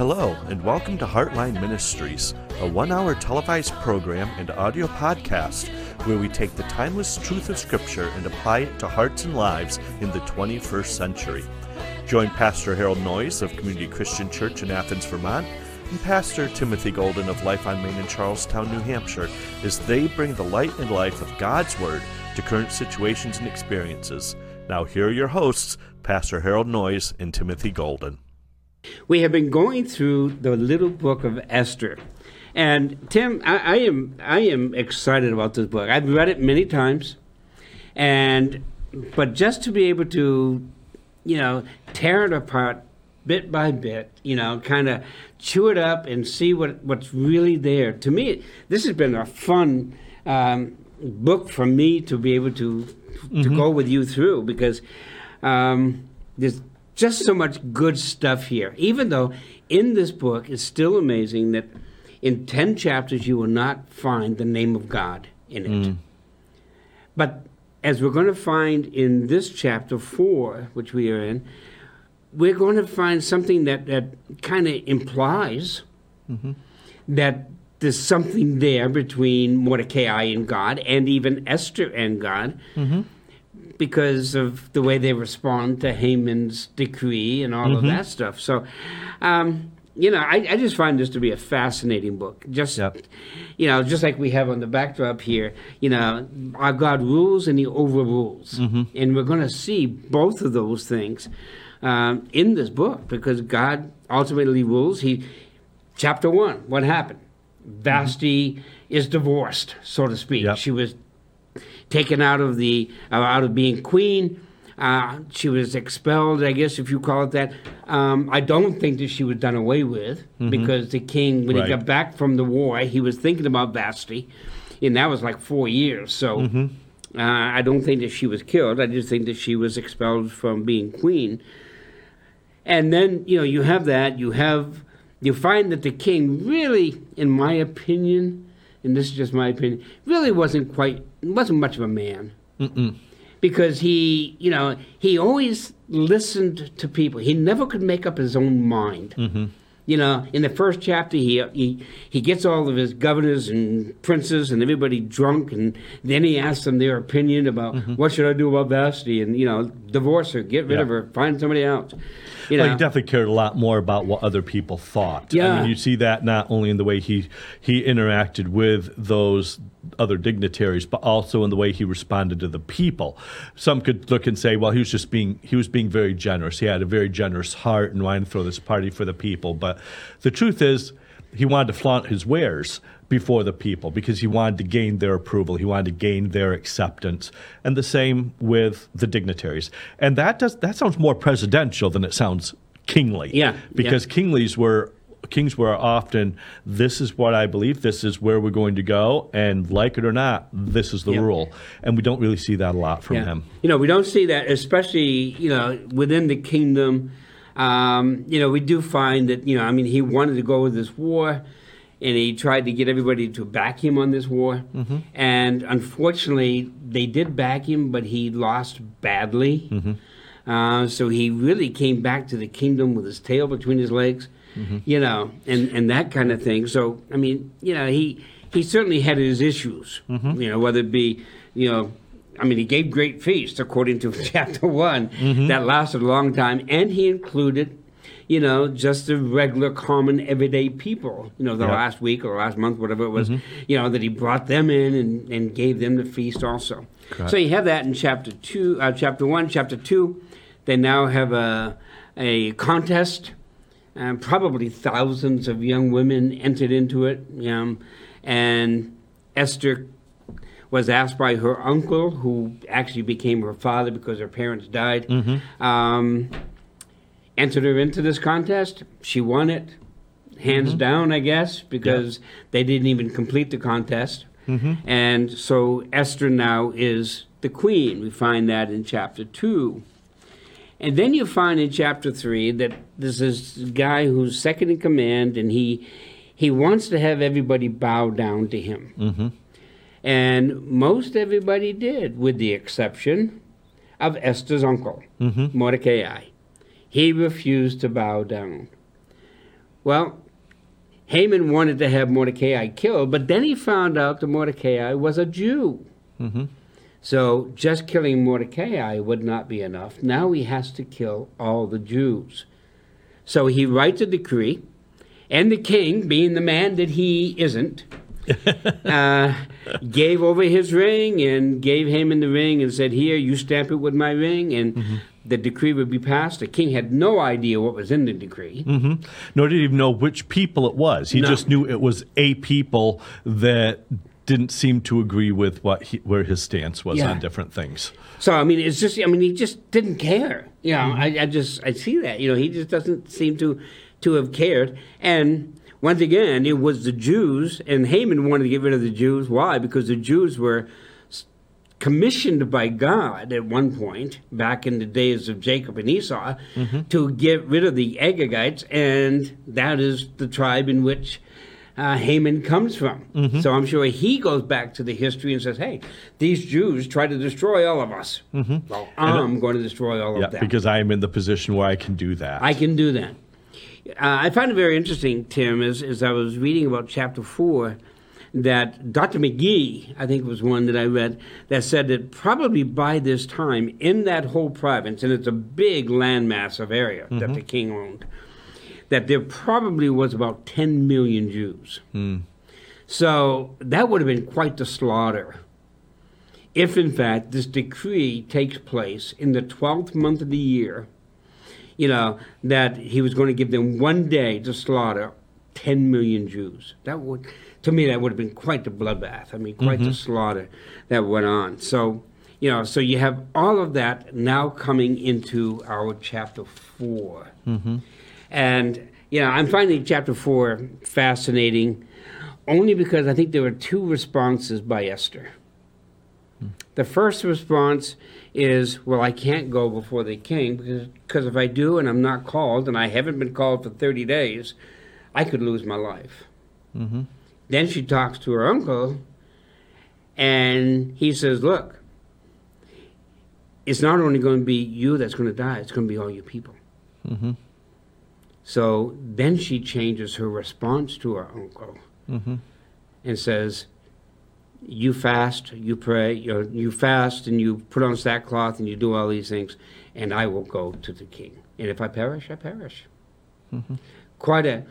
Hello, and welcome to Heartline Ministries, a one hour televised program and audio podcast where we take the timeless truth of Scripture and apply it to hearts and lives in the 21st century. Join Pastor Harold Noyes of Community Christian Church in Athens, Vermont, and Pastor Timothy Golden of Life on Main in Charlestown, New Hampshire, as they bring the light and life of God's Word to current situations and experiences. Now, here are your hosts, Pastor Harold Noyes and Timothy Golden. We have been going through the little book of Esther. And Tim, I, I, am I am excited about this book. I've read it many times, and but just to be able to, you know, tear it apart bit by bit, you know, kind of chew it up and see what what's really there. To me, this has been a fun um, book for me to be able to mm-hmm. to go with you through because um, there's just so much good stuff here. Even though in this book it's still amazing that in 10 chapters you will not find the name of God in it. Mm. But as we're going to find in this chapter 4, which we are in, we're going to find something that, that kind of implies mm-hmm. that there's something there between Mordecai and God and even Esther and God. Mm-hmm because of the way they respond to Haman's decree and all mm-hmm. of that stuff. So, um, you know, I, I, just find this to be a fascinating book. Just, yep. you know, just like we have on the backdrop here, you know, our God rules and He overrules, mm-hmm. and we're going to see both of those things um, in this book because God ultimately rules. He, chapter one, what happened? Vashti mm-hmm. is divorced, so to speak. Yep. She was taken out of the uh, out of being queen. Uh, she was expelled, I guess, if you call it that. Um, I don't think that she was done away with mm-hmm. because the king, when right. he got back from the war, he was thinking about Vashti, and that was like four years. So mm-hmm. uh, I don't think that she was killed. I just think that she was expelled from being queen. And then you know you have that. You have you find that the king really, in my opinion, and this is just my opinion, really wasn't quite wasn't much of a man. Mm-mm. Because he, you know, he always listened to people. He never could make up his own mind. Mm-hmm. You know, in the first chapter, he, he he gets all of his governors and princes and everybody drunk, and then he asks them their opinion about mm-hmm. what should I do about Vashti, and you know, divorce her, get rid yeah. of her, find somebody else. You know? Well, he definitely cared a lot more about what other people thought. Yeah. I mean, you see that not only in the way he he interacted with those other dignitaries, but also in the way he responded to the people. Some could look and say, well, he was just being he was being very generous. He had a very generous heart and wanted to throw this party for the people. But the truth is, he wanted to flaunt his wares before the people because he wanted to gain their approval. He wanted to gain their acceptance. And the same with the dignitaries. And that does that sounds more presidential than it sounds kingly. Yeah. Because yeah. kinglies were kings were often this is what I believe, this is where we're going to go, and like it or not, this is the yeah. rule. And we don't really see that a lot from yeah. him. You know, we don't see that, especially you know within the kingdom. Um, you know, we do find that you know, I mean, he wanted to go with this war and he tried to get everybody to back him on this war. Mm-hmm. And unfortunately, they did back him, but he lost badly. Mm-hmm. Uh, so he really came back to the kingdom with his tail between his legs, mm-hmm. you know, and, and that kind of thing. So, I mean, you know, he, he certainly had his issues, mm-hmm. you know, whether it be, you know, I mean, he gave great feasts, according to chapter one, mm-hmm. that lasted a long time, and he included you know, just the regular, common, everyday people. You know, the yep. last week or last month, whatever it was, mm-hmm. you know, that he brought them in and, and gave them the feast also. So you have that in chapter two, uh, chapter one, chapter two. They now have a a contest, and probably thousands of young women entered into it. Um, and Esther was asked by her uncle, who actually became her father because her parents died. Mm-hmm. Um, entered her into this contest. She won it, hands mm-hmm. down, I guess, because yeah. they didn't even complete the contest. Mm-hmm. And so Esther now is the queen. We find that in chapter 2. And then you find in chapter 3 that this guy who's second in command and he he wants to have everybody bow down to him. Mm-hmm. And most everybody did, with the exception of Esther's uncle, mm-hmm. Mordecai. He refused to bow down. Well, Haman wanted to have Mordecai killed, but then he found out that Mordecai was a Jew. Mm-hmm. So just killing Mordecai would not be enough. Now he has to kill all the Jews. So he writes a decree, and the king, being the man that he isn't, uh, gave over his ring and gave Haman the ring and said, Here, you stamp it with my ring, and mm-hmm. The decree would be passed. The king had no idea what was in the decree. Mm-hmm. Nor did he even know which people it was. He no. just knew it was a people that didn't seem to agree with what he, where his stance was yeah. on different things. So I mean, it's just I mean, he just didn't care. You know, mm-hmm. I, I just I see that. You know, he just doesn't seem to to have cared. And once again, it was the Jews, and Haman wanted to get rid of the Jews. Why? Because the Jews were commissioned by God at one point, back in the days of Jacob and Esau, mm-hmm. to get rid of the Agagites, and that is the tribe in which uh, Haman comes from. Mm-hmm. So I'm sure he goes back to the history and says, hey, these Jews try to destroy all of us. Mm-hmm. Well, I'm going to destroy all yeah, of them. Because I am in the position where I can do that. I can do that. Uh, I find it very interesting, Tim, as, as I was reading about chapter 4, that Dr. McGee, I think was one that I read, that said that probably by this time in that whole province, and it's a big landmass of area mm-hmm. that the king owned, that there probably was about 10 million Jews. Mm. So that would have been quite the slaughter. If, in fact, this decree takes place in the 12th month of the year, you know, that he was going to give them one day to slaughter 10 million Jews. That would, to me, that would have been quite the bloodbath. I mean, quite mm-hmm. the slaughter that went on. So, you know, so you have all of that now coming into our chapter 4. Mm-hmm. And, you know, I'm finding chapter four fascinating only because I think there were two responses by Esther. Hmm. The first response is, well, I can't go before the king because, because if I do and I'm not called and I haven't been called for 30 days, I could lose my life. Mm-hmm. Then she talks to her uncle and he says, look, it's not only going to be you that's going to die, it's going to be all your people. Mm-hmm. So then she changes her response to her uncle mm-hmm. and says, You fast, you pray, you, you fast, and you put on sackcloth, and you do all these things, and I will go to the king. And if I perish, I perish. Mm-hmm. Quite a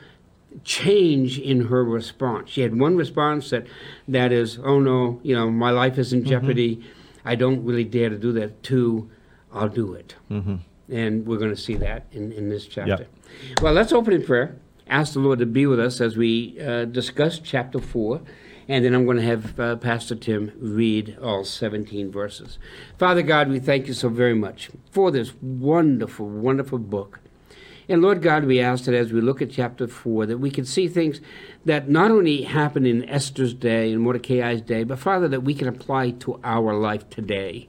change in her response. She had one response that that is, oh no, you know, my life is in mm-hmm. jeopardy. I don't really dare to do that. Two, I'll do it. Mm-hmm. And we're going to see that in, in this chapter. Yep. Well, let's open in prayer. Ask the Lord to be with us as we uh, discuss chapter 4. And then I'm going to have uh, Pastor Tim read all 17 verses. Father God, we thank you so very much for this wonderful, wonderful book. And Lord God, we ask that as we look at chapter 4, that we can see things that not only happened in Esther's day and Mordecai's day, but Father, that we can apply to our life today.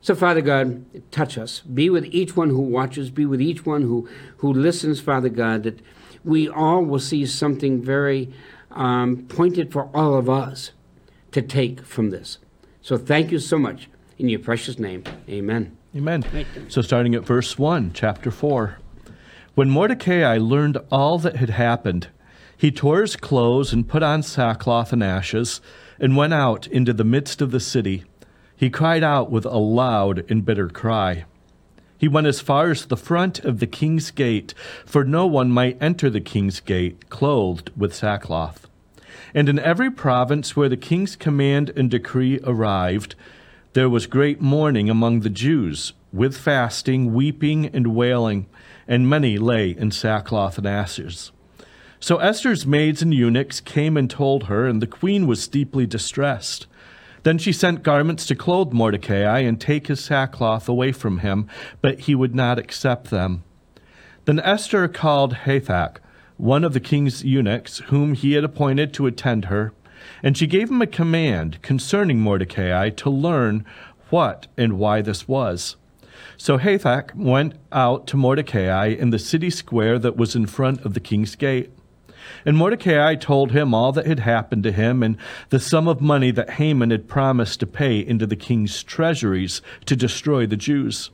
So, Father God, touch us. Be with each one who watches, be with each one who, who listens, Father God, that we all will see something very um, pointed for all of us to take from this. So, thank you so much. In your precious name, amen. Amen. So, starting at verse 1, chapter 4. When Mordecai learned all that had happened, he tore his clothes and put on sackcloth and ashes, and went out into the midst of the city he cried out with a loud and bitter cry. He went as far as the front of the king's gate, for no one might enter the king's gate clothed with sackcloth. And in every province where the king's command and decree arrived, there was great mourning among the Jews, with fasting, weeping, and wailing, and many lay in sackcloth and ashes. So Esther's maids and eunuchs came and told her, and the queen was deeply distressed. Then she sent garments to clothe Mordecai and take his sackcloth away from him, but he would not accept them. Then Esther called Hathach, one of the king's eunuchs, whom he had appointed to attend her, and she gave him a command concerning Mordecai to learn what and why this was. So Hathach went out to Mordecai in the city square that was in front of the king's gate. And Mordecai told him all that had happened to him and the sum of money that Haman had promised to pay into the king's treasuries to destroy the Jews.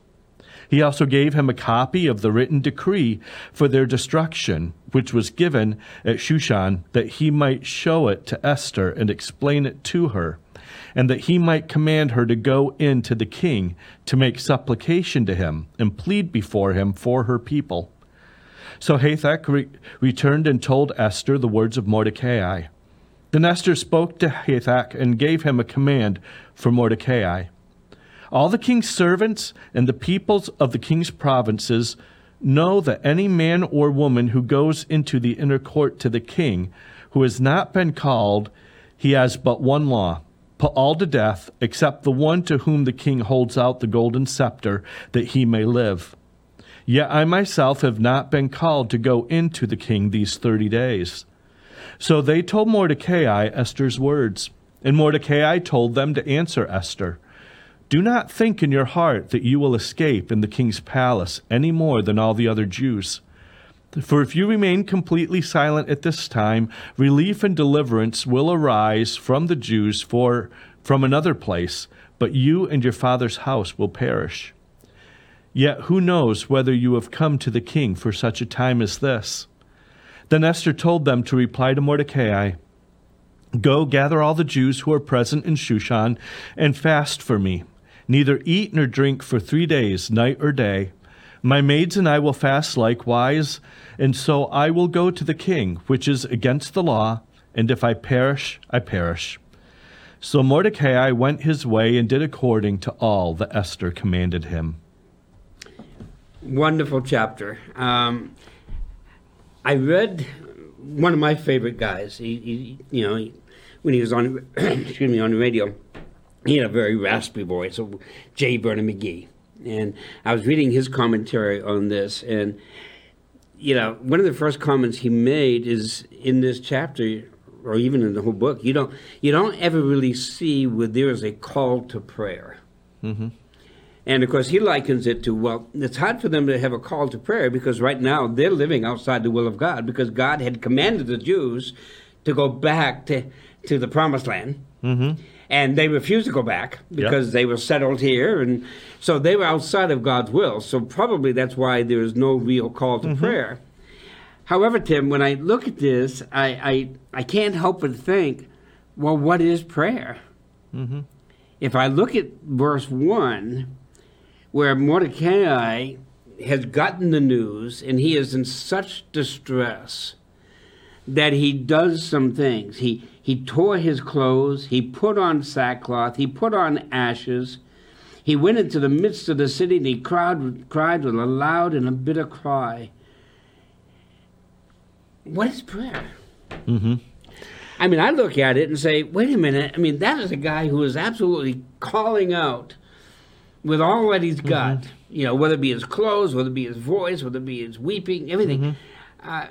He also gave him a copy of the written decree for their destruction, which was given at Shushan, that he might show it to Esther and explain it to her, and that he might command her to go in to the king to make supplication to him and plead before him for her people. So Hathach re- returned and told Esther the words of Mordecai. Then Esther spoke to Hathach and gave him a command for Mordecai. All the king's servants and the peoples of the king's provinces know that any man or woman who goes into the inner court to the king, who has not been called, he has but one law put all to death, except the one to whom the king holds out the golden scepter, that he may live. Yet I myself have not been called to go into the king these thirty days. So they told Mordecai Esther's words, and Mordecai told them to answer Esther. Do not think in your heart that you will escape in the king's palace any more than all the other Jews. For if you remain completely silent at this time, relief and deliverance will arise from the Jews for from another place, but you and your father's house will perish. Yet who knows whether you have come to the king for such a time as this? Then Esther told them to reply to Mordecai Go gather all the Jews who are present in Shushan and fast for me neither eat nor drink for three days, night or day. My maids and I will fast likewise, and so I will go to the king, which is against the law, and if I perish, I perish. So Mordecai went his way and did according to all that Esther commanded him. Wonderful chapter. Um, I read one of my favorite guys. He, he you know, he, when he was on, excuse me, on the radio he had a very raspy voice, so J. Vernon McGee. And I was reading his commentary on this, and you know, one of the first comments he made is in this chapter, or even in the whole book. You don't you don't ever really see where there is a call to prayer. Mm-hmm. And of course, he likens it to well, it's hard for them to have a call to prayer because right now they're living outside the will of God because God had commanded the Jews to go back to to the promised land. Mm-hmm and they refused to go back because yep. they were settled here, and so they were outside of God's will. So probably that's why there is no real call to mm-hmm. prayer. However, Tim, when I look at this, I, I, I can't help but think, well, what is prayer? Mm-hmm. If I look at verse 1, where Mordecai has gotten the news and he is in such distress that he does some things. He, he tore his clothes, he put on sackcloth, he put on ashes. He went into the midst of the city and he cried, cried with a loud and a bitter cry. What is prayer? Mm-hmm. I mean, I look at it and say, wait a minute. I mean, that is a guy who is absolutely calling out with all that he's got, mm-hmm. you know, whether it be his clothes, whether it be his voice, whether it be his weeping, everything. Mm-hmm. Uh,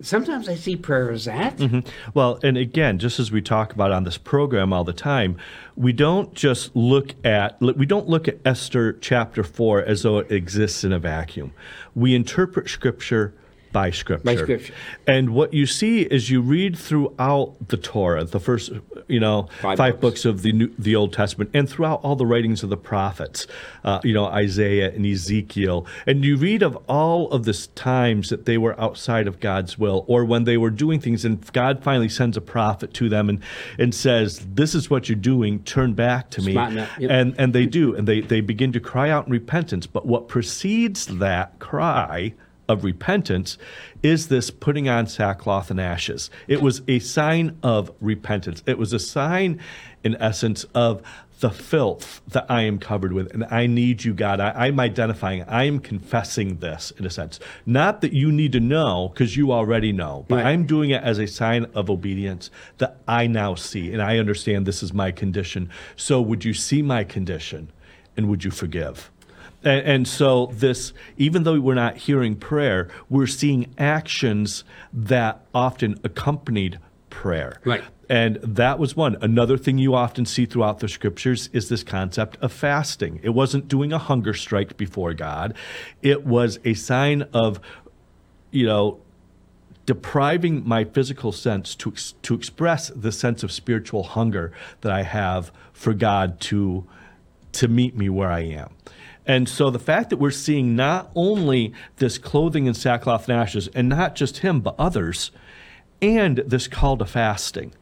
sometimes I see prayer as that. Mm-hmm. Well, and again, just as we talk about on this program all the time, we don't just look at we don't look at Esther chapter four as though it exists in a vacuum. We interpret Scripture by scripture. By scripture. And what you see is you read throughout the Torah, the first, you know, five, five books. books. of the New, the Old Testament, and throughout all the writings of the prophets, uh, you know, Isaiah and Ezekiel, and you read of all of the times that they were outside of God's will, or when they were doing things, and God finally sends a prophet to them and and says, "This is what you're doing. Turn back to me." Yep. And and they do, and they they begin to cry out in repentance. But what precedes that cry of repentance is this putting on sackcloth and ashes. It was a sign of repentance. It was a sign, in essence, of the filth that I am covered with, and I need you, God. I, am identifying, I am confessing this in a sense. Not that you need to know, because you already know, but right. I'm doing it as a sign of obedience that I now see, and I understand this is my condition. So, would you see my condition, and would you forgive? And, and, so, this, even though we're not hearing prayer, we're seeing actions that often accompanied prayer. Right. And that was one. Another thing you often see throughout the scriptures is this concept of fasting. It wasn't doing a hunger strike before God, it was a sign of, you know, depriving my physical sense to, to express the sense of spiritual hunger that I have for God to, to meet me where I am. And so the fact that we're seeing not only this clothing in sackcloth and ashes, and not just him, but others, and this call to fasting,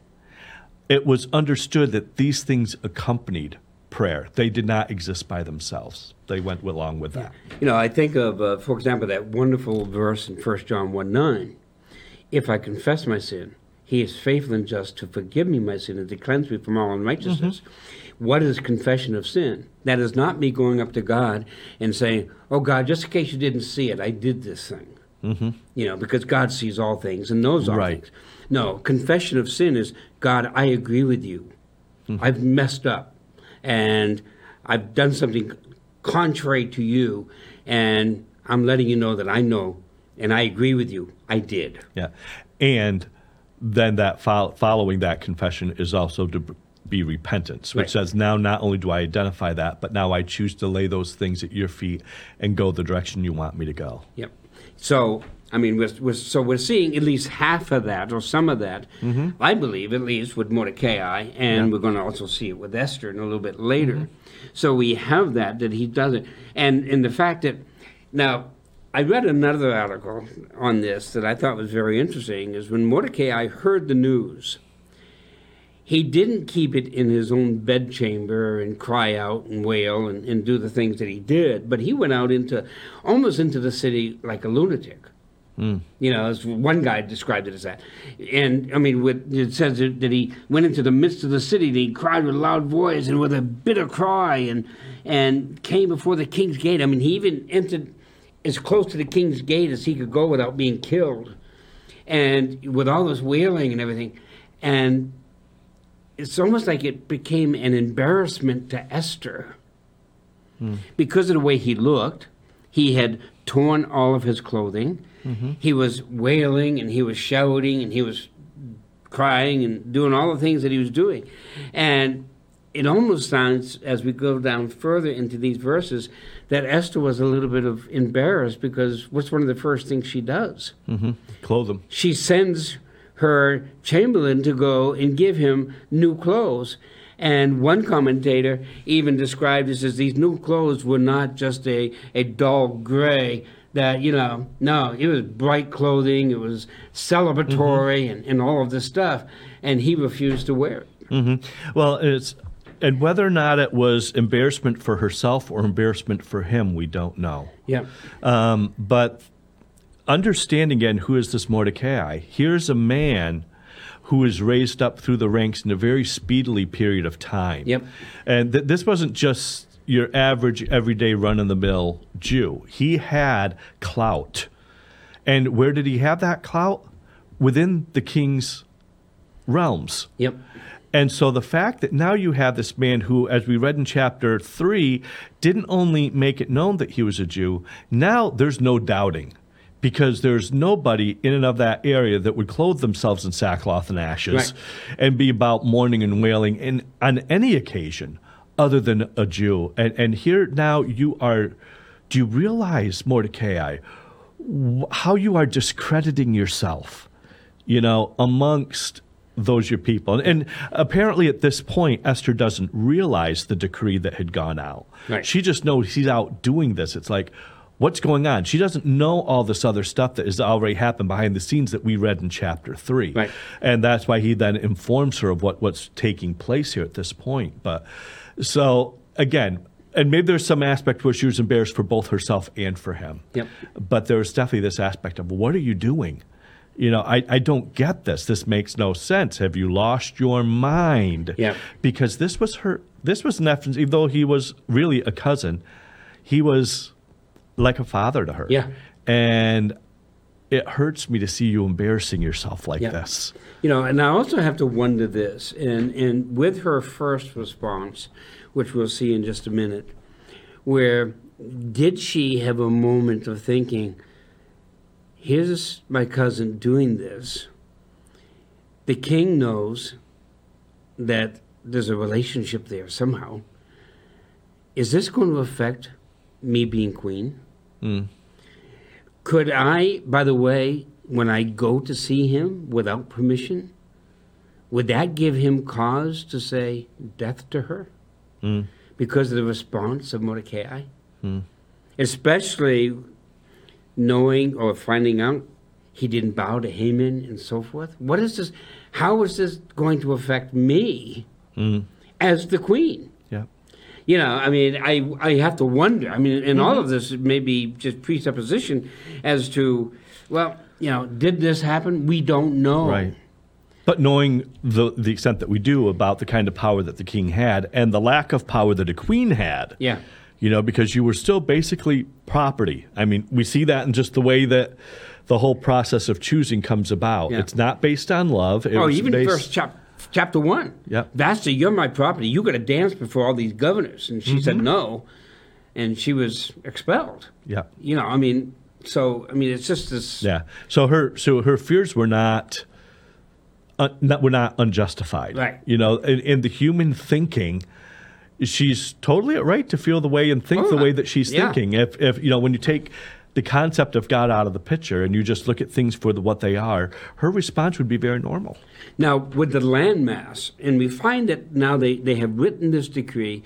it was understood that these things accompanied prayer. They did not exist by themselves. They went along with that. You know, I think of, uh, for example, that wonderful verse in 1 John 1 9. If I confess my sin, he is faithful and just to forgive me my sin and to cleanse me from all unrighteousness. Mm-hmm. What is confession of sin? That is not me going up to God and saying, Oh, God, just in case you didn't see it, I did this thing. Mm-hmm. You know, because God sees all things and knows all right. things. No, confession of sin is God, I agree with you. Mm-hmm. I've messed up and I've done something contrary to you, and I'm letting you know that I know and I agree with you. I did. Yeah. And then that fo- following that confession is also to be repentance, which right. says, now not only do I identify that, but now I choose to lay those things at your feet and go the direction you want me to go. Yep. So I mean, we're, we're, so we're seeing at least half of that, or some of that, mm-hmm. I believe, at least with Mordecai, and yeah. we're going to also see it with Esther in a little bit later. Mm-hmm. So we have that, that he does it. And, and the fact that, now, I read another article on this that I thought was very interesting, is when Mordecai heard the news, he didn't keep it in his own bedchamber and cry out and wail and, and do the things that he did, but he went out into, almost into the city like a lunatic Mm. You know, as one guy described it as that. And I mean, with, it says that he went into the midst of the city and he cried with a loud voice and with a bitter cry and and came before the king's gate. I mean, he even entered as close to the king's gate as he could go without being killed. And with all this wailing and everything. And it's almost like it became an embarrassment to Esther mm. because of the way he looked. He had torn all of his clothing. Mm-hmm. He was wailing and he was shouting and he was crying and doing all the things that he was doing. And it almost sounds, as we go down further into these verses, that Esther was a little bit of embarrassed because what's one of the first things she does? Mm-hmm. Clothe him. She sends her chamberlain to go and give him new clothes. And one commentator even described this as these new clothes were not just a, a dull gray, that you know no it was bright clothing it was celebratory mm-hmm. and, and all of this stuff and he refused to wear it mm-hmm. well it's and whether or not it was embarrassment for herself or embarrassment for him we don't know yeah um, but understanding again who is this mordecai here's a man who was raised up through the ranks in a very speedily period of time yep and th- this wasn't just your average everyday run of the mill Jew. He had clout. And where did he have that clout? Within the king's realms. Yep. And so the fact that now you have this man who, as we read in chapter 3, didn't only make it known that he was a Jew, now there's no doubting because there's nobody in and of that area that would clothe themselves in sackcloth and ashes right. and be about mourning and wailing in, on any occasion other than a Jew. And, and here now you are, do you realize, Mordecai, how you are discrediting yourself, you know, amongst those your people. And, and, apparently at this point, Esther doesn't realize the decree that had gone out. Right. She just knows he's out doing this. It's like, what's going on? She doesn't know all this other stuff that has already happened behind the scenes that we read in chapter three. Right. And that's why he then informs her of what, what's taking place here at this point. But so again, and maybe there's some aspect where she was embarrassed for both herself and for him. Yep. But there's definitely this aspect of what are you doing? You know, I, I don't get this. This makes no sense. Have you lost your mind? Yeah. Because this was her. This was in even though he was really a cousin, he was like a father to her. Yeah. And it hurts me to see you embarrassing yourself like yeah. this. You know, and I also have to wonder this, and, and with her first response, which we'll see in just a minute, where did she have a moment of thinking, here's my cousin doing this. The king knows that there's a relationship there somehow. Is this going to affect me being queen? Mm. Could I, by the way, when I go to see him without permission, would that give him cause to say death to her? Mm. Because of the response of Mordecai? mm. especially knowing or finding out he didn't bow to Haman and so forth. What is this? How is this going to affect me mm. as the queen? You know, I mean, I I have to wonder. I mean, and mm-hmm. all of this may be just presupposition as to, well, you know, did this happen? We don't know. Right. But knowing the the extent that we do about the kind of power that the king had and the lack of power that a queen had. Yeah. You know, because you were still basically property. I mean, we see that in just the way that the whole process of choosing comes about. Yeah. It's not based on love. It oh, even based... first chap- chapter one. Yeah. Vashti, you're my property. You got to dance before all these governors. And she mm-hmm. said no. And she was expelled. Yeah. You know, I mean, so, I mean, it's just this. Yeah. So her, so her fears were not uh, not, we're not unjustified. Right. You know, in, in, the human thinking, she's totally right to feel the way and think oh, the way that she's yeah. thinking. If, if you know, when you take the concept of God out of the picture and you just look at things for the, what they are, her response would be very normal. Now, with the landmass, and we find that now they, they have written this decree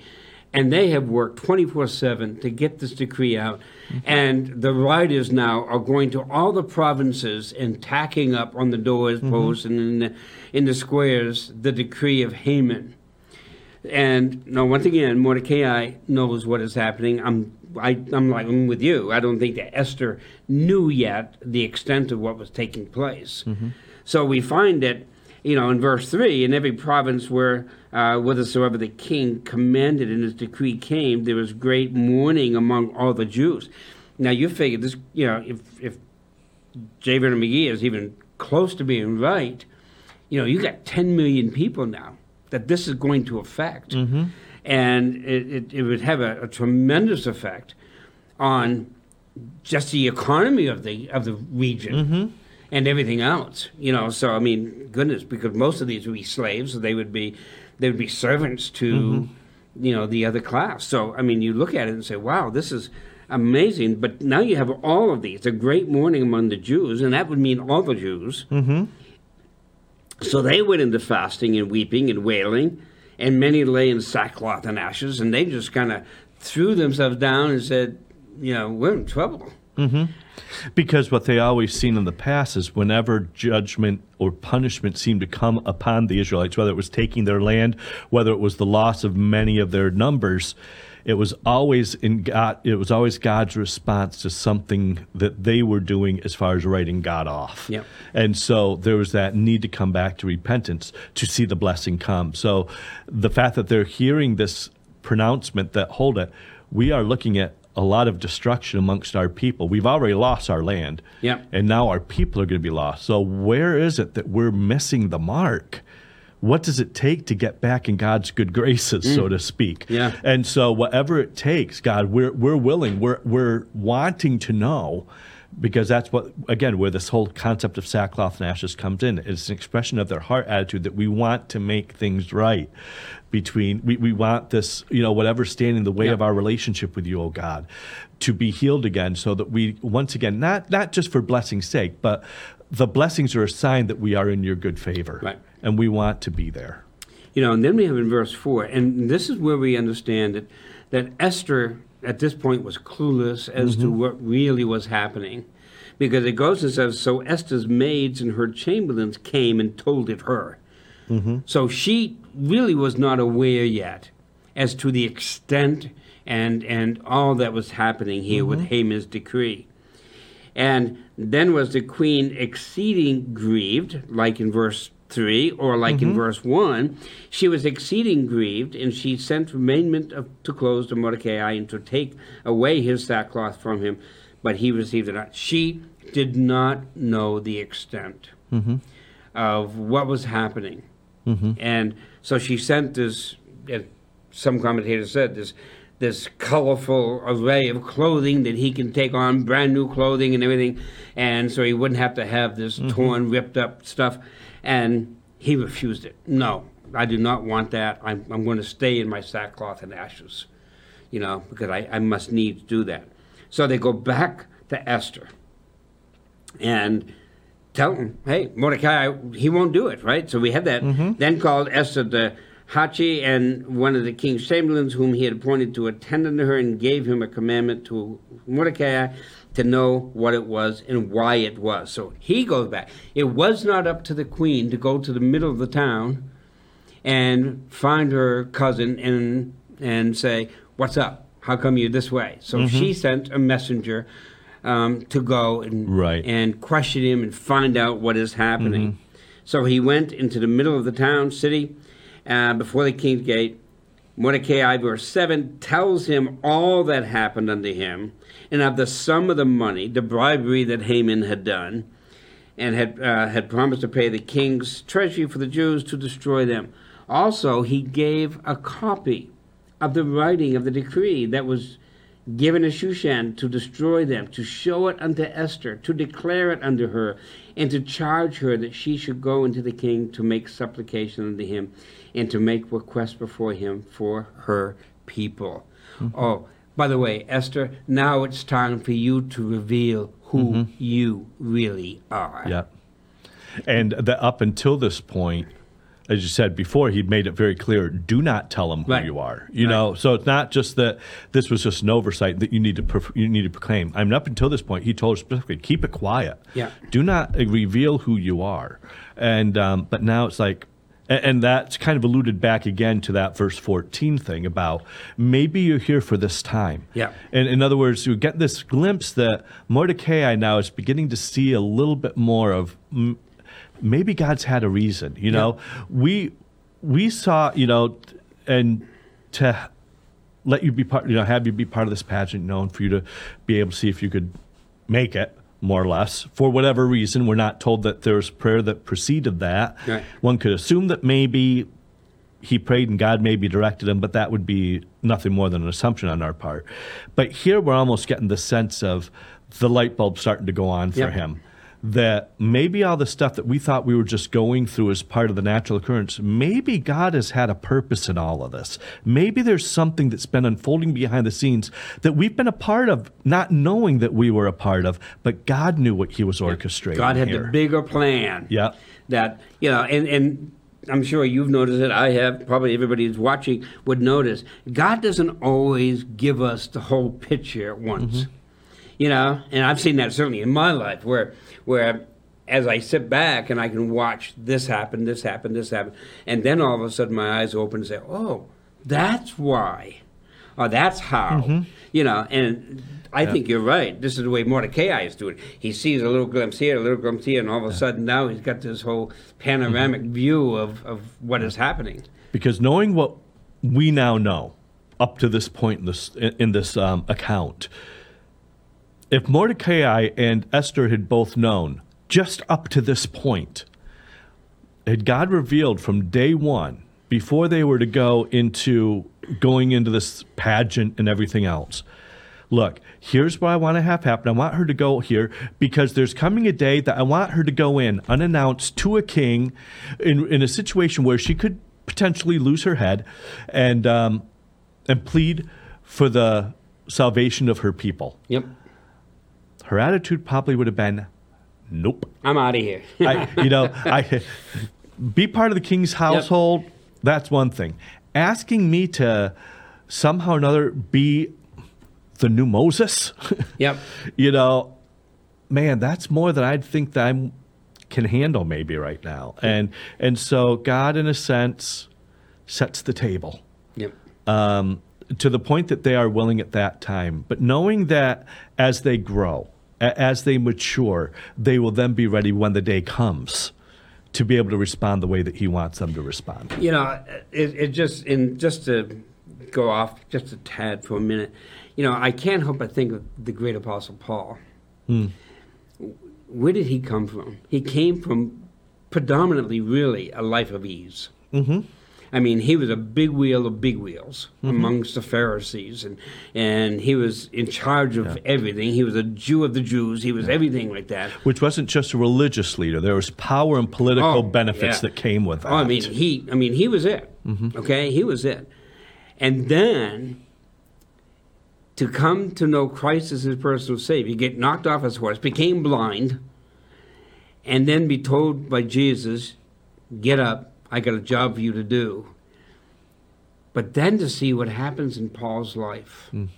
and they have worked 24 7 to get this decree out. Mm-hmm. And the writers now are going to all the provinces and tacking up on the doors mm-hmm. posts and in the, in the squares the decree of Haman. And now, once again, Mordecai knows what is happening. I'm, I, am like I'm with you. I don't think that Esther knew yet the extent of what was taking place. Mm-hmm. So we find that you know, in verse 3, in every province where uh, whithersoever the king commanded and his decree came, there was great mourning among all the Jews. Now, you figure this, you know, if, if J. Vernon McGee is even close to being right, you know, you got 10 million people now that this is going to affect. Mm-hmm. And it, it, it, would have a, a tremendous effect on just the economy of the of the region. Mm-hmm and everything else. You know, so I mean, goodness, because most of these would be slaves, so they would be they would be servants to mm-hmm. you know the other class. So I mean, you look at it and say, wow, this is amazing. But now you have all of these. A great mourning among the Jews, and that would mean all the Jews. Mm-hmm. So they went into fasting and weeping and wailing, and many lay in sackcloth and ashes, and they just kind of threw themselves down and said, you know, we're in trouble. Mm-hmm. Because what they always seen in the past is whenever judgment or punishment seemed to come upon the Israelites, whether it was taking their land, whether it was the loss of many of their numbers, it was always in God. It was always God's response to something that they were doing as far as writing God off. Yep. And so there was that need to come back to repentance to see the blessing come. So the fact that they're hearing this pronouncement that hold it, we are looking at a lot of destruction amongst our people. We've already lost our land. Yeah. And now our people are going to be lost. So where is it that we're missing the mark? What does it take to get back in God's good graces, mm. so to speak? Yeah. And so whatever it takes, God, we're we're willing, we're we're wanting to know because that's what again where this whole concept of sackcloth and ashes comes in it's an expression of their heart attitude that we want to make things right between we, we want this you know whatever standing in the way of our relationship with you oh god to be healed again so that we once again not not just for blessing's sake but the blessings are a sign that we are in your good favor right. And we want to be there you know and then we have in verse 4 and this is where we understand that that esther at this point was clueless as mm-hmm. to what really was happening. Because it goes and says, So Esther's maids and her chamberlains came and told it her. Mm-hmm. So she really was not aware yet as to the extent and, and all that was happening here mm-hmm. with Haman's decree. And then was the queen exceeding grieved, like in verse 3, or like mm-hmm. in verse 1, she was exceeding grieved, and she sent raiment of, to clothes to Mordecai and to take away his sackcloth from him, but he received it not. She did not know the extent mm-hmm. of what was happening. Mm-hmm. And so she sent this, some commentators said, this this colorful array of clothing that he can take on, brand new clothing and everything, and so he wouldn't have to have this mm-hmm. torn, ripped up stuff. And he refused it. No, I do not want that. I'm, I'm going to stay in my sackcloth and ashes, you know, because I, I must need to do that. So they go back to Esther and tell him, hey, Mordecai, he won't do it, right? So we have that. Mm-hmm. Then called Esther the Hachi and one of the king's chamberlains, whom he had appointed to attend unto her, and gave him a commandment to Mordecai to know what it was and why it was. So he goes back. It was not up to the queen to go to the middle of the town and find her cousin and and say, "What's up? How come you're this way?" So mm-hmm. she sent a messenger um, to go and right. and question him and find out what is happening. Mm-hmm. So he went into the middle of the town city uh, before the king's gate. Mordecai, verse 7, tells him all that happened unto him, and of the sum of the money, the bribery that Haman had done, and had, uh, had promised to pay the king's treasury for the Jews to destroy them. Also, he gave a copy of the writing of the decree that was given to Shushan to destroy them, to show it unto Esther, to declare it unto her, and to charge her that she should go into the king to make supplication unto him and to make request before him for her people. Mm-hmm. Oh, by the way, Esther, now it's time for you to reveal who mm-hmm. you really are. Yeah. And the, up until this point, as you said before, he'd made it very clear: do not tell them who right. you are. You right. know, so it's not just that this was just an oversight that you need to you need to proclaim. I mean, up until this point, he told us specifically, keep it quiet. Yeah. Do not reveal who you are. And um, but now it's like, and that's kind of alluded back again to that verse 14 thing about maybe you're here for this time. Yeah. And in other words, you get this glimpse that Mordecai now is beginning to see a little bit more of maybe God's had a reason. You know, yeah. we we saw, you know, and to let you be part, you know, have you be part of this pageant, known for you to be able to see if you could make it more or less for whatever reason. We're not told that there's prayer that preceded that. Right. One could assume that maybe he prayed and God maybe directed him, but that would be nothing more than an assumption on our part. But here we're almost getting the sense of the light bulb starting to go on for yep. him that maybe all the stuff that we thought we were just going through as part of the natural occurrence, maybe God has had a purpose in all of this. Maybe there's something that's been unfolding behind the scenes that we've been a part of, not knowing that we were a part of, but God knew what He was orchestrating. God had here. the bigger plan. Yeah. That, you know, and, and I'm sure you've noticed it. I have. Probably everybody who's watching would notice. God doesn't always give us the whole picture at once. Mm-hmm. You know, and I've seen that certainly in my life where where as I sit back and I can watch this happen, this happen, this happen, and then all of a sudden my eyes open and say, "Oh, that's why, or that's how," mm-hmm. you know. And I yeah. think you're right. This is the way Mordecai is doing. He sees a little glimpse here, a little glimpse here, and all of a yeah. sudden now he's got this whole panoramic mm-hmm. view of, of what is happening. Because knowing what we now know up to this point in this in this um, account if Mordecai and Esther had both known just up to this point, had God revealed from day one, before they were to go into going into this pageant and everything else, look, here's what I want to have happen. I want her to go here because there's coming a day that I want her to go in unannounced to a king in, in a situation where she could potentially lose her head and, um, and plead for the salvation of her people. Yep her attitude probably would have been, "Nope, I'm out of here." I, you know, I be part of the king's household. Yep. That's one thing. Asking me to somehow or another be the new Moses. Yep. you know, man, that's more than I'd think that I can handle maybe right now. And and so God, in a sense, sets the table. Yep. Um, to the point that they are willing at that time, but knowing that as they grow, as they mature, they will then be ready when the day comes to be able to respond the way that he wants them to respond. You know, it, it just in just to go off just a tad for a minute. You know, I can't help but think of the great apostle Paul. Hmm. Where did he come from? He came from predominantly, really, a life of ease. Mm-hmm. I mean, he was a big wheel of big wheels mm-hmm. amongst the Pharisees, and and he was in charge of yeah. everything. He was a Jew of the Jews. He was yeah. everything like that. Which wasn't just a religious leader. There was power and political oh, benefits yeah. that came with that. Oh, I mean, he. I mean, he was it. Mm-hmm. Okay, he was it. And then to come to know Christ as his personal Savior, get knocked off his horse, became blind, and then be told by Jesus, "Get up." I got a job for you to do. But then to see what happens in Paul's life. Mm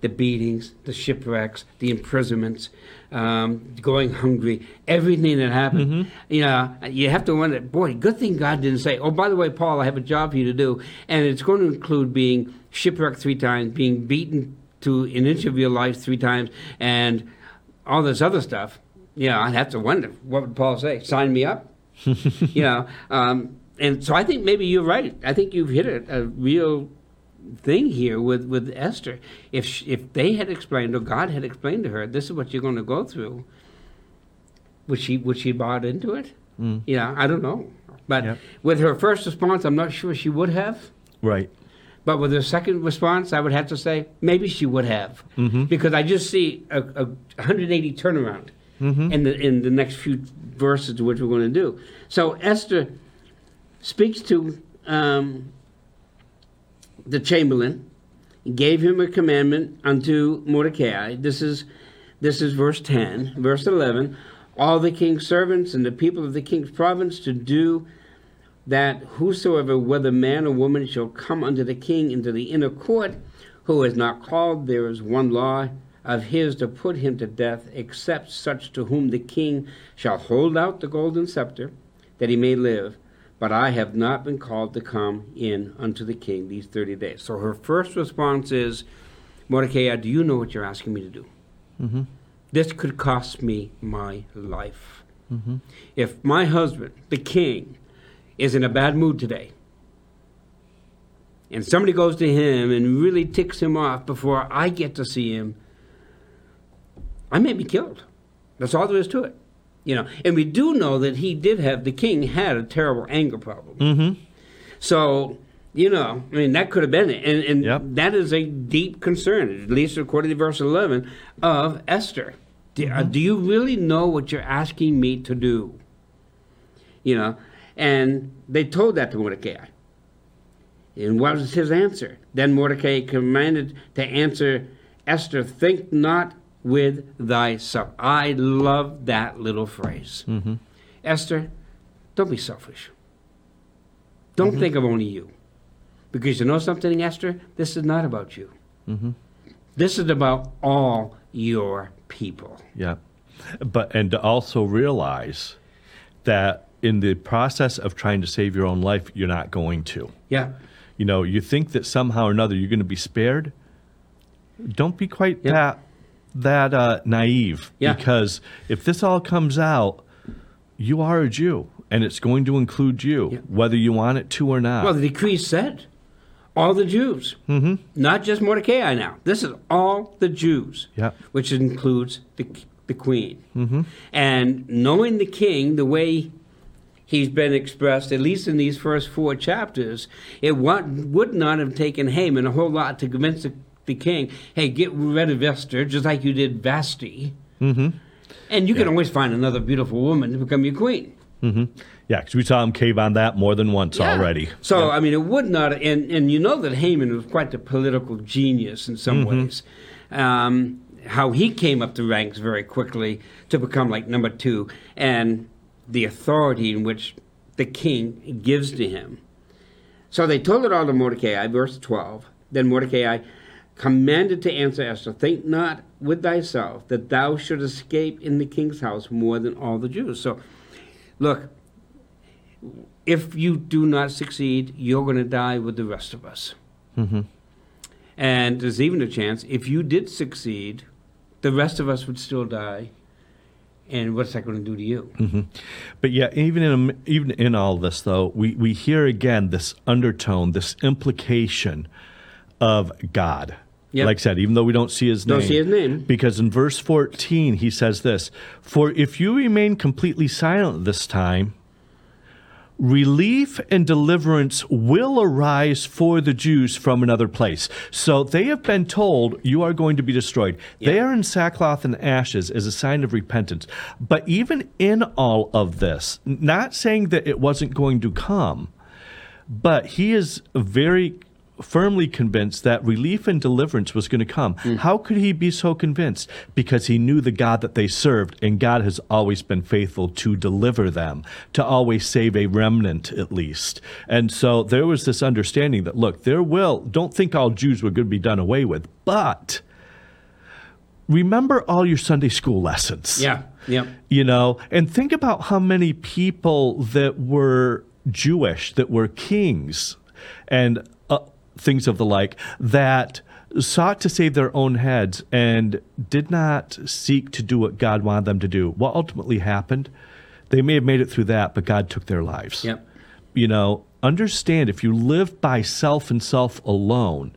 the beatings, the shipwrecks, the imprisonments, um, going hungry, everything that happened. Mm-hmm. You know, you have to wonder, boy, good thing God didn't say, oh, by the way, Paul, I have a job for you to do. And it's going to include being shipwrecked three times, being beaten to an inch of your life three times, and all this other stuff. You know, I'd have to wonder, what would Paul say? Sign me up? you know, um, and so I think maybe you're right. I think you've hit a, a real thing here with, with Esther. If she, if they had explained or God had explained to her, this is what you're going to go through, would she would she bought into it? Mm. Yeah, I don't know. But yep. with her first response, I'm not sure she would have. Right. But with her second response, I would have to say maybe she would have, mm-hmm. because I just see a, a 180 turnaround mm-hmm. in the in the next few verses, which we're going to do. So Esther speaks to um, the chamberlain gave him a commandment unto Mordecai. This is this is verse 10. Verse 11 All the king's servants and the people of the king's province to do that whosoever, whether man or woman, shall come unto the king into the inner court, who is not called, there is one law of his to put him to death, except such to whom the king shall hold out the golden scepter, that he may live but I have not been called to come in unto the king these 30 days. So her first response is, Mordecai, do you know what you're asking me to do? Mm-hmm. This could cost me my life. Mm-hmm. If my husband, the king, is in a bad mood today, and somebody goes to him and really ticks him off before I get to see him, I may be killed. That's all there is to it. You know, and we do know that he did have the king had a terrible anger problem. Mm-hmm. So you know, I mean, that could have been it, and, and yep. that is a deep concern, at least according to verse eleven of Esther. Do, uh, mm-hmm. do you really know what you're asking me to do? You know, and they told that to Mordecai. And what was his answer? Then Mordecai commanded to answer Esther, Think not with thyself. I love that little phrase. Mm-hmm. Esther, don't be selfish. Don't mm-hmm. think of only you. Because you know something, Esther? This is not about you. Mm-hmm. This is about all your people. Yeah. But, and to also realize that in the process of trying to save your own life, you're not going to. Yeah. You know, you think that somehow or another you're going to be spared. Don't be quite yeah. that that uh, naive yeah. because if this all comes out, you are a Jew, and it's going to include you, yeah. whether you want it to or not. Well, the decree said all the Jews, mm-hmm. not just Mordecai. Now this is all the Jews, yeah. which includes the the queen. Mm-hmm. And knowing the king, the way he's been expressed, at least in these first four chapters, it would not have taken Haman a whole lot to convince the the king, hey, get rid of Esther, just like you did Vashti. Mm-hmm. And you yeah. can always find another beautiful woman to become your queen. Mm-hmm. Yeah, because we saw him cave on that more than once yeah. already. So, yeah. I mean, it would not, and, and you know that Haman was quite a political genius in some mm-hmm. ways. Um, how he came up the ranks very quickly to become like number two, and the authority in which the king gives to him. So they told it all to Mordecai, verse 12. Then Mordecai commanded to answer Esther, Think not with thyself that thou should escape in the king's house more than all the Jews. So, look, if you do not succeed, you're going to die with the rest of us. Mm-hmm. And there's even a chance if you did succeed, the rest of us would still die. And what's that going to do to you? Mm-hmm. But yeah, even in even in all this, though, we, we hear again this undertone, this implication of God Yep. Like I said, even though we don't see his don't name. Don't see his name. Because in verse 14, he says this For if you remain completely silent this time, relief and deliverance will arise for the Jews from another place. So they have been told you are going to be destroyed. They are in sackcloth and ashes as a sign of repentance. But even in all of this, not saying that it wasn't going to come, but he is very firmly convinced that relief and deliverance was going to come. Mm. How could he be so convinced? Because he knew the God that they served, and God has always been faithful to deliver them, to always save a remnant at least. And so there was this understanding that, look, there will, don't think all Jews were going to be done away with, but remember all your Sunday school lessons. Yeah. Yeah. You know, and think about how many people that were Jewish, that were kings and things of the like, that sought to save their own heads and did not seek to do what God wanted them to do. What ultimately happened? They may have made it through that, but God took their lives. Yep. You know, understand if you live by self and self alone,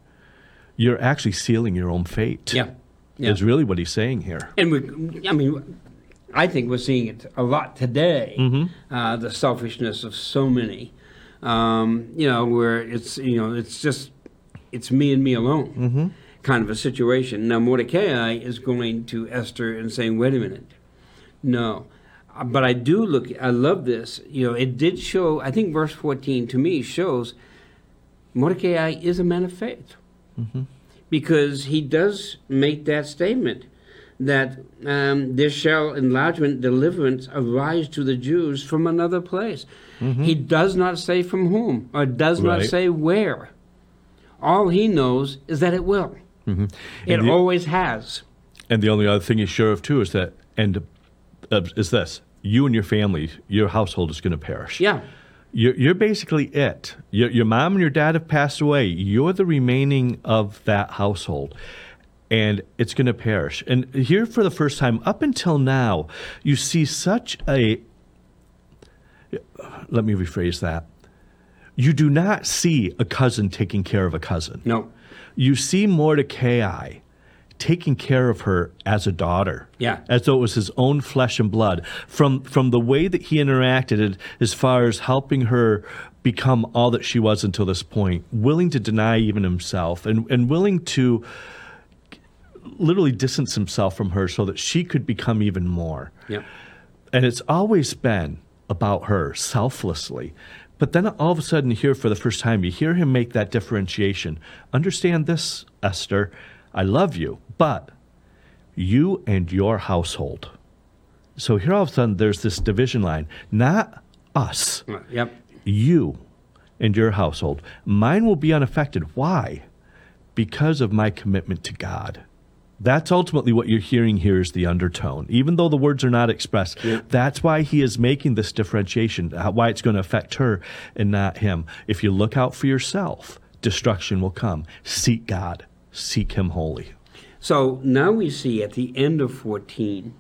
you're actually sealing your own fate. Yeah. yeah. Is really what he's saying here. And we, I mean, I think we're seeing it a lot today. Mm-hmm. Uh, the selfishness of so many, um, you know, where it's you know it's just it's me and me alone mm-hmm. kind of a situation. Now Mordecai is going to Esther and saying, "Wait a minute, no." Uh, but I do look. I love this. You know, it did show. I think verse fourteen to me shows Mordecai is a man of faith mm-hmm. because he does make that statement that um, there shall enlargement, deliverance arise to the Jews from another place. Mm-hmm. He does not say from whom, or does right. not say where. All he knows is that it will. Mm-hmm. It the, always has. And the only other thing he's sure of too is that, and uh, is this: you and your family, your household is going to perish. Yeah. You're, you're basically it. Your, your mom and your dad have passed away. You're the remaining of that household and it's going to perish. And here, for the first time, up until now, you see such a. Let me rephrase that. You do not see a cousin taking care of a cousin. No. You see Mordecai taking care of her as a daughter. Yeah. As though it was his own flesh and blood. From from the way that he interacted as far as helping her become all that she was until this point, willing to deny even himself and, and willing to literally distance himself from her so that she could become even more. Yeah. And it's always been about her selflessly. But then all of a sudden, here for the first time, you hear him make that differentiation. Understand this, Esther. I love you, but you and your household. So here all of a sudden, there's this division line. Not us. Yep. You and your household. Mine will be unaffected. Why? Because of my commitment to God. That's ultimately what you're hearing here is the undertone. Even though the words are not expressed, that's why he is making this differentiation, why it's going to affect her and not him. If you look out for yourself, destruction will come. Seek God, seek him wholly. So now we see at the end of 14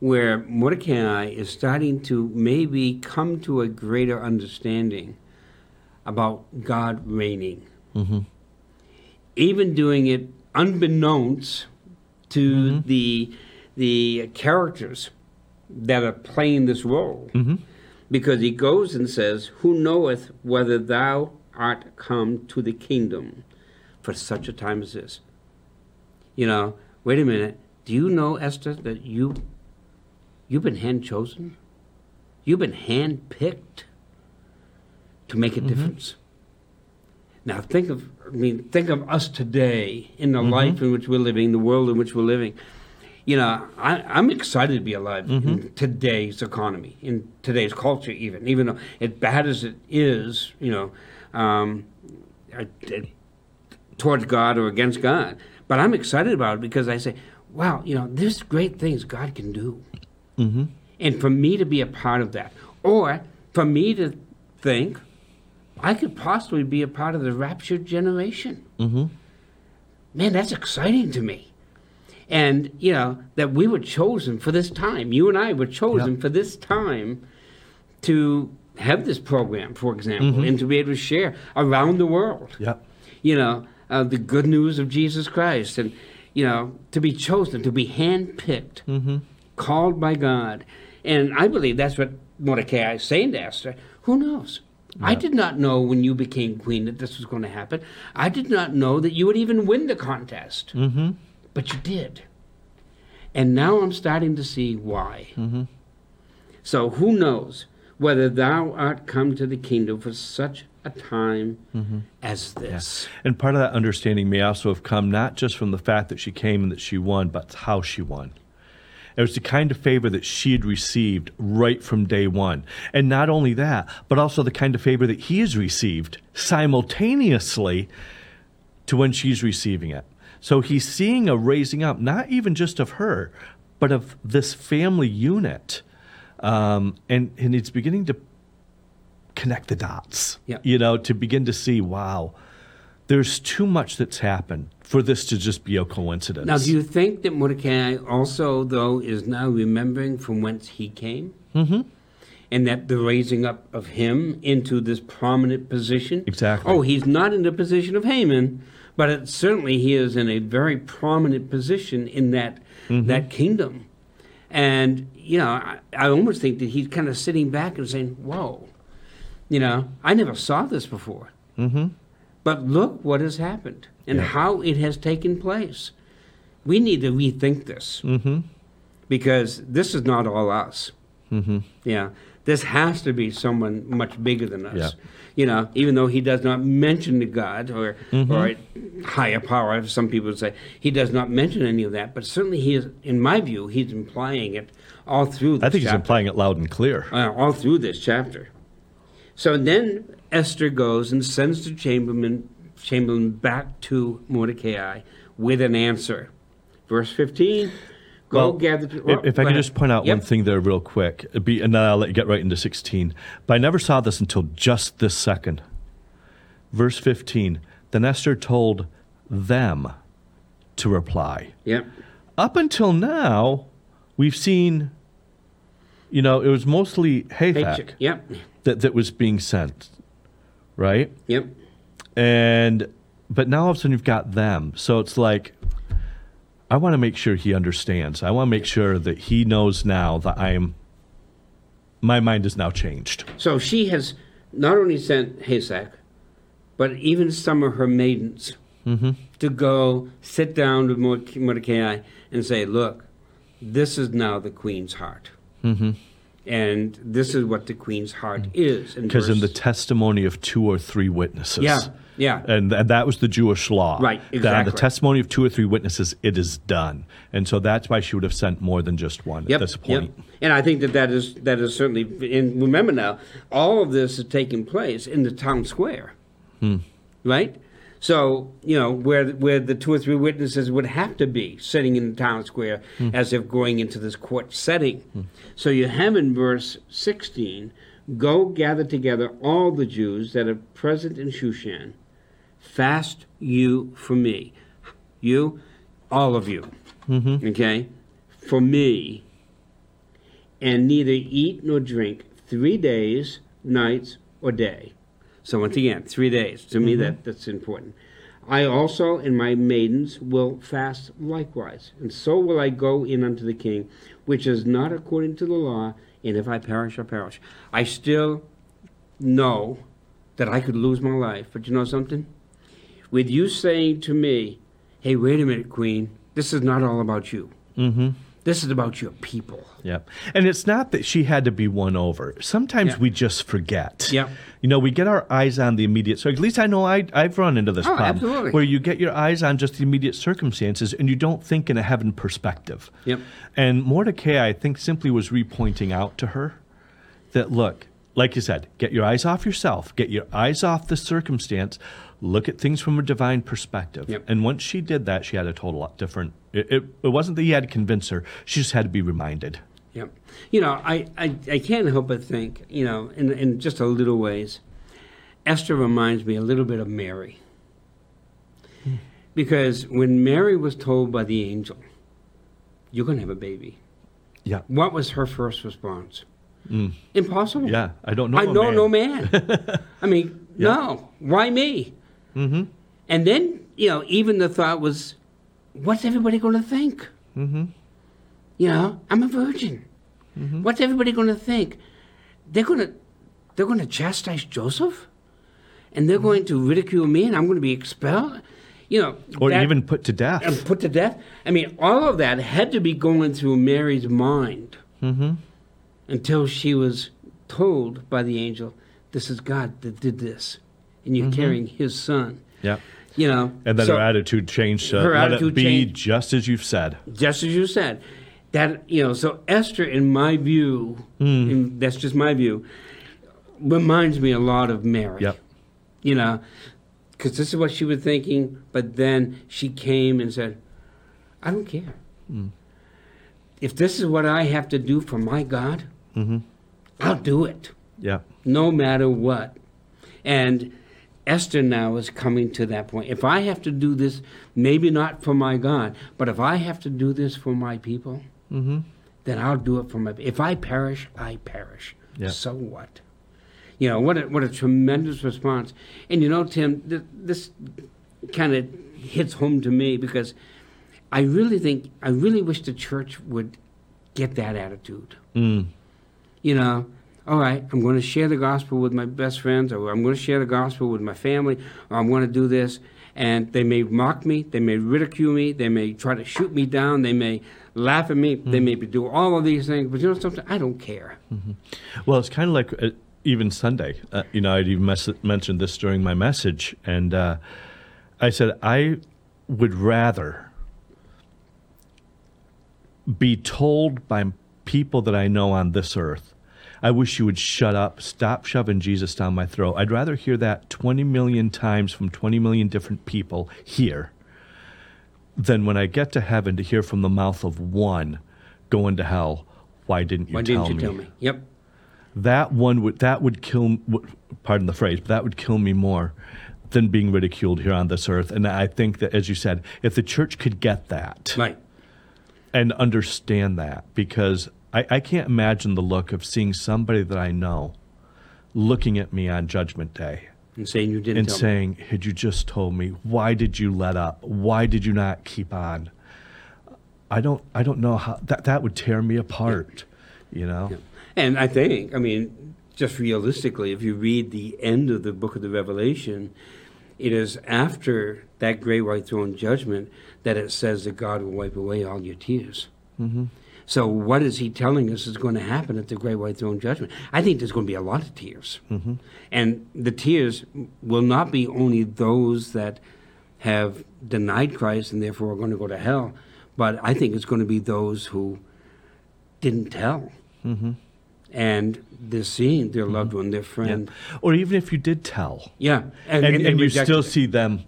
where Mordecai is starting to maybe come to a greater understanding about God reigning. Mm-hmm. Even doing it unbeknownst to mm-hmm. the the characters that are playing this role. Mm-hmm. Because he goes and says, Who knoweth whether thou art come to the kingdom for such a time as this? You know, wait a minute. Do you know, Esther, that you you've been hand chosen? You've been hand picked to make a mm-hmm. difference. Now think of I mean think of us today in the mm-hmm. life in which we're living, the world in which we're living. You know, I, am excited to be alive mm-hmm. in today's economy, in today's culture, even even though as bad as it is, you know, um, towards God or against God. But I'm excited about it because I say, wow, you know, there's great things God can do, mm-hmm. and for me to be a part of that, or for me to think I could possibly be a part of the raptured generation. Mm-hmm. Man, that's exciting to me. And, you know, that we were chosen for this time. You and I were chosen yep. for this time to have this program, for example, mm-hmm. and to be able to share around the world. Yep. You know, uh, the good news of Jesus Christ. And, you know, to be chosen, to be handpicked, mm-hmm. called by God. And I believe that's what Mordecai is saying to Esther. Who knows? I did not know when you became queen that this was going to happen. I did not know that you would even win the contest. Mm-hmm. But you did. And now I'm starting to see why. Mm-hmm. So who knows whether thou art come to the kingdom for such a time mm-hmm. as this. Yeah. And part of that understanding may also have come not just from the fact that she came and that she won, but how she won. It was the kind of favor that she had received right from day one. And not only that, but also the kind of favor that he has received simultaneously to when she's receiving it. So he's seeing a raising up, not even just of her, but of this family unit. Um, and, and he's beginning to connect the dots, yeah. you know, to begin to see, wow, there's too much that's happened for this to just be a coincidence. Now, do you think that Mordecai also, though, is now remembering from whence he came? Mm-hmm. And that the raising up of him into this prominent position? Exactly. Oh, he's not in the position of Haman, but it, certainly he is in a very prominent position in that mm-hmm. that kingdom. And you know, I, I almost think that he's kind of sitting back and saying, "Whoa, you know, I never saw this before. Mm-hmm. But look what has happened and yeah. how it has taken place. We need to rethink this mm-hmm. because this is not all us. Mm-hmm. Yeah, this has to be someone much bigger than us. Yeah. You know, even though he does not mention the God or mm-hmm. or higher power, as some people say, he does not mention any of that. But certainly, he is, in my view, he's implying it all through. I think chapter. he's implying it loud and clear. Uh, all through this chapter. So then Esther goes and sends the chamberlain, chamberlain back to Mordecai with an answer. Verse 15. Go well, gather. To, if, if I can just point out yep. one thing there, real quick, be, and then I'll let you get right into 16. But I never saw this until just this second. Verse 15. Then Esther told them to reply. Yep. Up until now, we've seen, you know, it was mostly Hathach. Yep that, that was being sent, right? Yep. And but now all of a sudden you've got them. So it's like I want to make sure he understands. I want to make sure that he knows now that I am my mind is now changed. So she has not only sent Hathach, but even some of her maidens mm-hmm. to go sit down with Mordecai and say, "Look, this is now the queen's heart." Mm-hmm. And this is what the queen's heart is. Because in, in, the testimony of two or three witnesses. Yeah, yeah. And, and that was the Jewish law. Right, exactly. That on the testimony of two or three witnesses, it is done. And so that's why she would have sent more than just one yep, at this point. Yep. And I think that that is, that is certainly, and remember now, all of this is taking place in the town square. Hmm. Right? So, you know, where where the two or three witnesses would have to be sitting in the town square mm. as if going into this court setting. Mm. So you have in verse 16, go gather together all the Jews that are present in Shushan. Fast you for me. You, all of you. Mm-hmm. Okay? For me. And neither eat nor drink three days, nights, or day. So once again, three days. To me, mm-hmm. that that's important. I also and my maidens will fast likewise, and so will I go in unto the king, which is not according to the law. And if I perish, I perish. I still know that I could lose my life, but you know something? With you saying to me, "Hey, wait a minute, Queen, this is not all about you." Mm-hmm. This is about your people. Yeah. And it's not that she had to be won over. Sometimes yeah. we just forget. Yeah. You know, we get our eyes on the immediate. So at least I know I, I've run into this oh, problem absolutely. where you get your eyes on just the immediate circumstances and you don't think in a heaven perspective. Yep. And Mordecai, I think, simply was repointing out to her that, look, like you said, get your eyes off yourself, get your eyes off the circumstance, look at things from a divine perspective. Yep. And once she did that, she had a total different. It, it, it, wasn't that he had to convince her; she just had to be reminded. Yep. You know, I, I, I can't help but think, you know, in, in just a little ways, Esther reminds me a little bit of Mary. Hmm. Because when Mary was told by the angel, you're going to have a baby. Yeah. What was her first response? Mm. Impossible. Yeah, I don't know. I know man. no man. I mean, yeah. no. Why me? Mm-hmm. And then, you know, even the thought was, what's everybody going to think? Mm-hmm. You know, I'm a virgin. Mm-hmm. What's everybody going to think? They're going to they're going to chastise Joseph, and they're going to ridicule me, and I'm going to be expelled. You know, or that, even put to death. And put to death. I mean, all of that had to be going through Mary's mind mm-hmm. until she was told by the angel, "This is God that did this." and you're carrying His Son. Yeah. You know, And then so- her attitude changed to Her let attitude it be changed. just as you've said. just as you said that you know so esther in my view and that's just my view reminds me a lot of mary Yep. you know because this is what she was thinking but then she came and said i don't care Hmm. if this is what i have to do for my god Mm-hmm. i'll do it Yeah. no matter what. And Esther now is coming to that point. If I have to do this, maybe not for my God, but if I have to do this for my people, Mm-hmm. then I'll do it for my. If I perish, I perish. Yeah. So what? You know what? A, what a tremendous response. And you know, Tim, th- this kind of hits home to me because I really think I really wish the church would get that attitude Mm. you know, all right, I'm going to share the gospel with my best friends, or I'm going to share the gospel with my family, or I'm going to do this. And they may mock me, they may ridicule me, they may try to shoot me down, they may laugh at me, they may do all of these things. But you know something? I don't care. Well, it's kind of like uh, even Sunday. Uh, you know, I'd even mes- mentioned this during my message, and uh, I said I would rather be told by people that I know on this earth, I wish you would shut up, stop shoving Jesus down my throat. I'd rather hear that 20 million times from 20 million different people here than when I get to heaven to hear from the mouth of one going to hell. Why didn't you Why tell didn't you me? tell me? Yep. that one would that would kill pardon the phrase but that would kill me more than being ridiculed here on this earth and i think that as you said if the church could get that Right. and understand that because I, I can't imagine the look of seeing somebody that i know looking at me on judgment day And saying you didn't and tell me. saying had you just told me why did you let up why did you not keep on i don't i don't know how that that would tear me apart you know Yeah. And I think, I mean, just realistically, if you read the end of the book of the Revelation, it is after that great white throne judgment that it says that God will wipe away all your tears. Mhm. So, what is he telling us is going to happen at the great white throne judgment? I think there's going to be a lot of tears. Mhm. And the tears will not be only those that have denied Christ and therefore are going to go to hell, but I think it's going to be those who didn't tell Mhm. and they're seeing their loved one, their Yeah. friend. Or even if you did tell, Yeah, and, and, they you still it. see them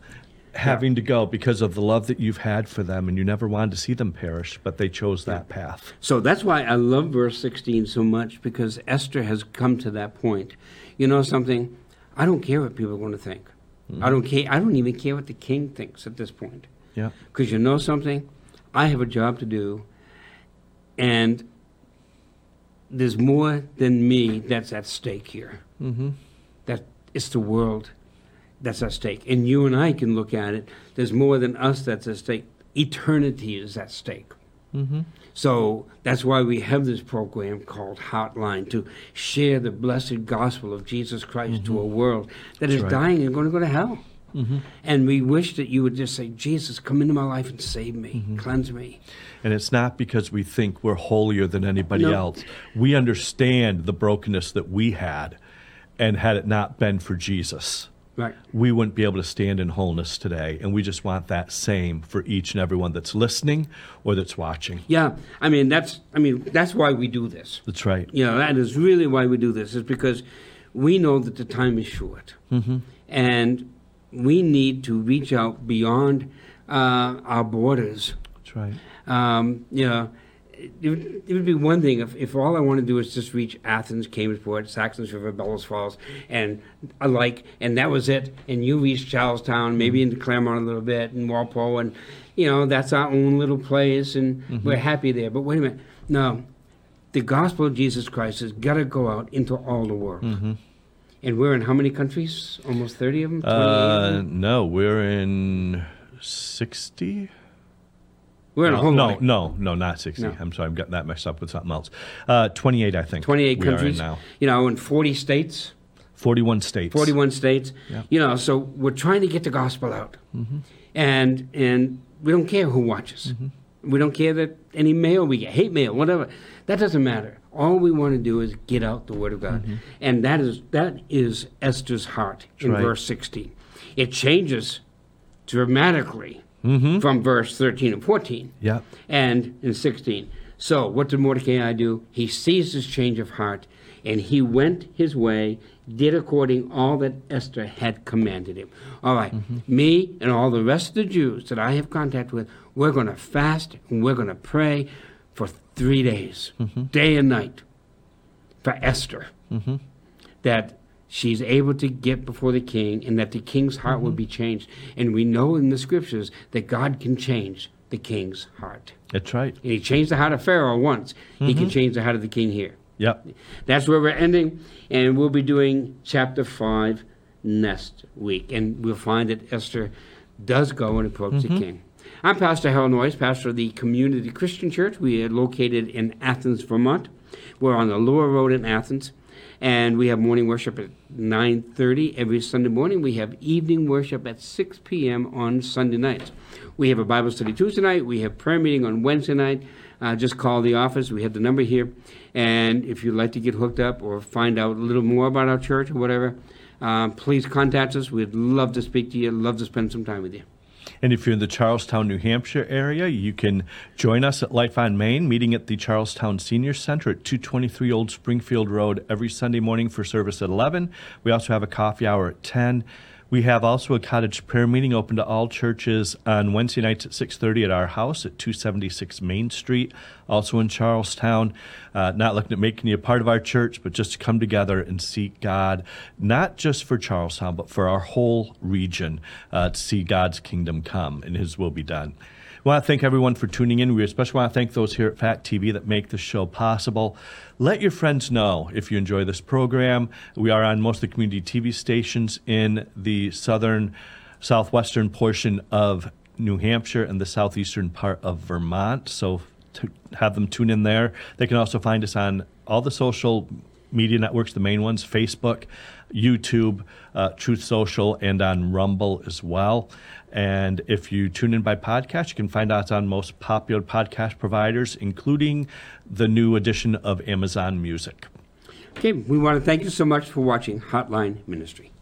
having to go because of the love that you've had for them, and you never wanted to see them perish, but they chose that path. So that's why I love verse 16 so much because Esther has come to that point. You know something? I don't care what people are going to think. I don't care. I don't even care what the king thinks at this point. Yeah. Because you know something? I have a job to do, and there's more than me that's at stake here. Mm-hmm. That it's the world that's at stake. And you and I can look at it. There's more than us that's at stake. Eternity is at stake. Mm-hmm. So that's why we have this program called Hotline to share the blessed gospel of Jesus Christ to a world that is right. dying and going to go to hell. Mm-hmm. And we wish that you would just say, Jesus, come into my life and save me, cleanse me. And it's not because we think we're holier than anybody No. else. We understand the brokenness that we had, and had it not been for Jesus, Right. we wouldn't be able to stand in wholeness today. And we just want that same for each and everyone that's listening or that's watching. Yeah. I mean, that's I mean, that's why we do this. That's right. You know, that is really why we do this, is because we know that the time is short. Mm-hmm. And we need to reach out beyond uh, our borders. That's right. Um, you know, it, would- it would be one thing if, if all I want to do is just reach Athens, Cambridgeport, Saxons River, Bellows Falls, and alike, and that was it. And you reach Charlestown, maybe into Claremont a little bit, and Walpole, and you know that's our own little place, and we're happy there. But wait a minute, no, the gospel of Jesus Christ has got to go out into all the world. Mm-hmm. And we're in how many countries? Almost thirty of them. 28 of Uh, them? no, we're in 60. We're in a no, whole no, lot. no, no, not 60. No. I'm sorry, I'm getting that messed up with something else. Uh, 28, I think. 28 we are in countries. now. You know, in forty states. 41 states. 41 states. Yeah. You know, so we're trying to get the gospel out. Mm-hmm. And and we don't care who watches. We don't care that any mail we get, hate mail, whatever. That doesn't matter. All we want to do is get out the word of God, mm-hmm. and that is that is Esther's heart in right. verse 16. It changes dramatically mm-hmm. from verse 13 and 14. Yeah, and in 16. So what did Mordecai do? He sees his change of heart, and he went his way, did according all that Esther had commanded him. All right, mm-hmm. me and all the rest of the Jews that I have contact with, we're going to fast and we're going to pray for three days, mm-hmm. day and night, for Esther. Mm-hmm. That she's able to get before the king and that the king's heart will mm-hmm. be changed. And we know in the scriptures that God can change the king's heart. That's right. And he changed the heart of Pharaoh once. He can change the heart of the king here. Yep. That's where we're ending, and we'll be doing chapter 5 next week. And we'll find that Esther does go and approach mm-hmm. the king. I'm Pastor Harold Noyes, pastor of the Community Christian Church. We are located in Athens, Vermont. We're on the Lower Road in Athens, and we have morning worship at 9:30 every Sunday morning. We have evening worship at 6 p.m. on Sunday nights. We have a Bible study Tuesday night. We have prayer meeting on Wednesday night. Uh, just call the office. We have the number here. And if you'd like to get hooked up or find out a little more about our church or whatever, uh, please contact us. We'd love to speak to you. Love to spend some time with you. And if you're in the Charlestown, New Hampshire area, you can join us at Life on Main, meeting at the Charlestown Senior Center at 223 Old Springfield Road every Sunday morning for service at 11. We also have a coffee hour at 10. We have also a cottage prayer meeting open to all churches on Wednesday nights at 6:30 at our house at 276 Main Street, also in Charlestown. Uh, not looking at making you a part of our church, but just to come together and seek God, not just for Charlestown, but for our whole region, uh, to see God's kingdom come and His will be done. We want to thank everyone for tuning in. We especially want to thank those here at FACT TV that make this show possible. Let your friends know if you enjoy this program. We are on most of the community TV stations in the southern, southwestern portion of New Hampshire and the southeastern part of Vermont. So to have them tune in there. They can also find us on all the social media networks, the main ones Facebook, YouTube, uh, Truth Social, and on Rumble as well. And if you tune in by podcast, you can find us on most popular podcast providers, including the new edition of Amazon Music. Okay, we want to thank you so much for watching Hotline Ministry.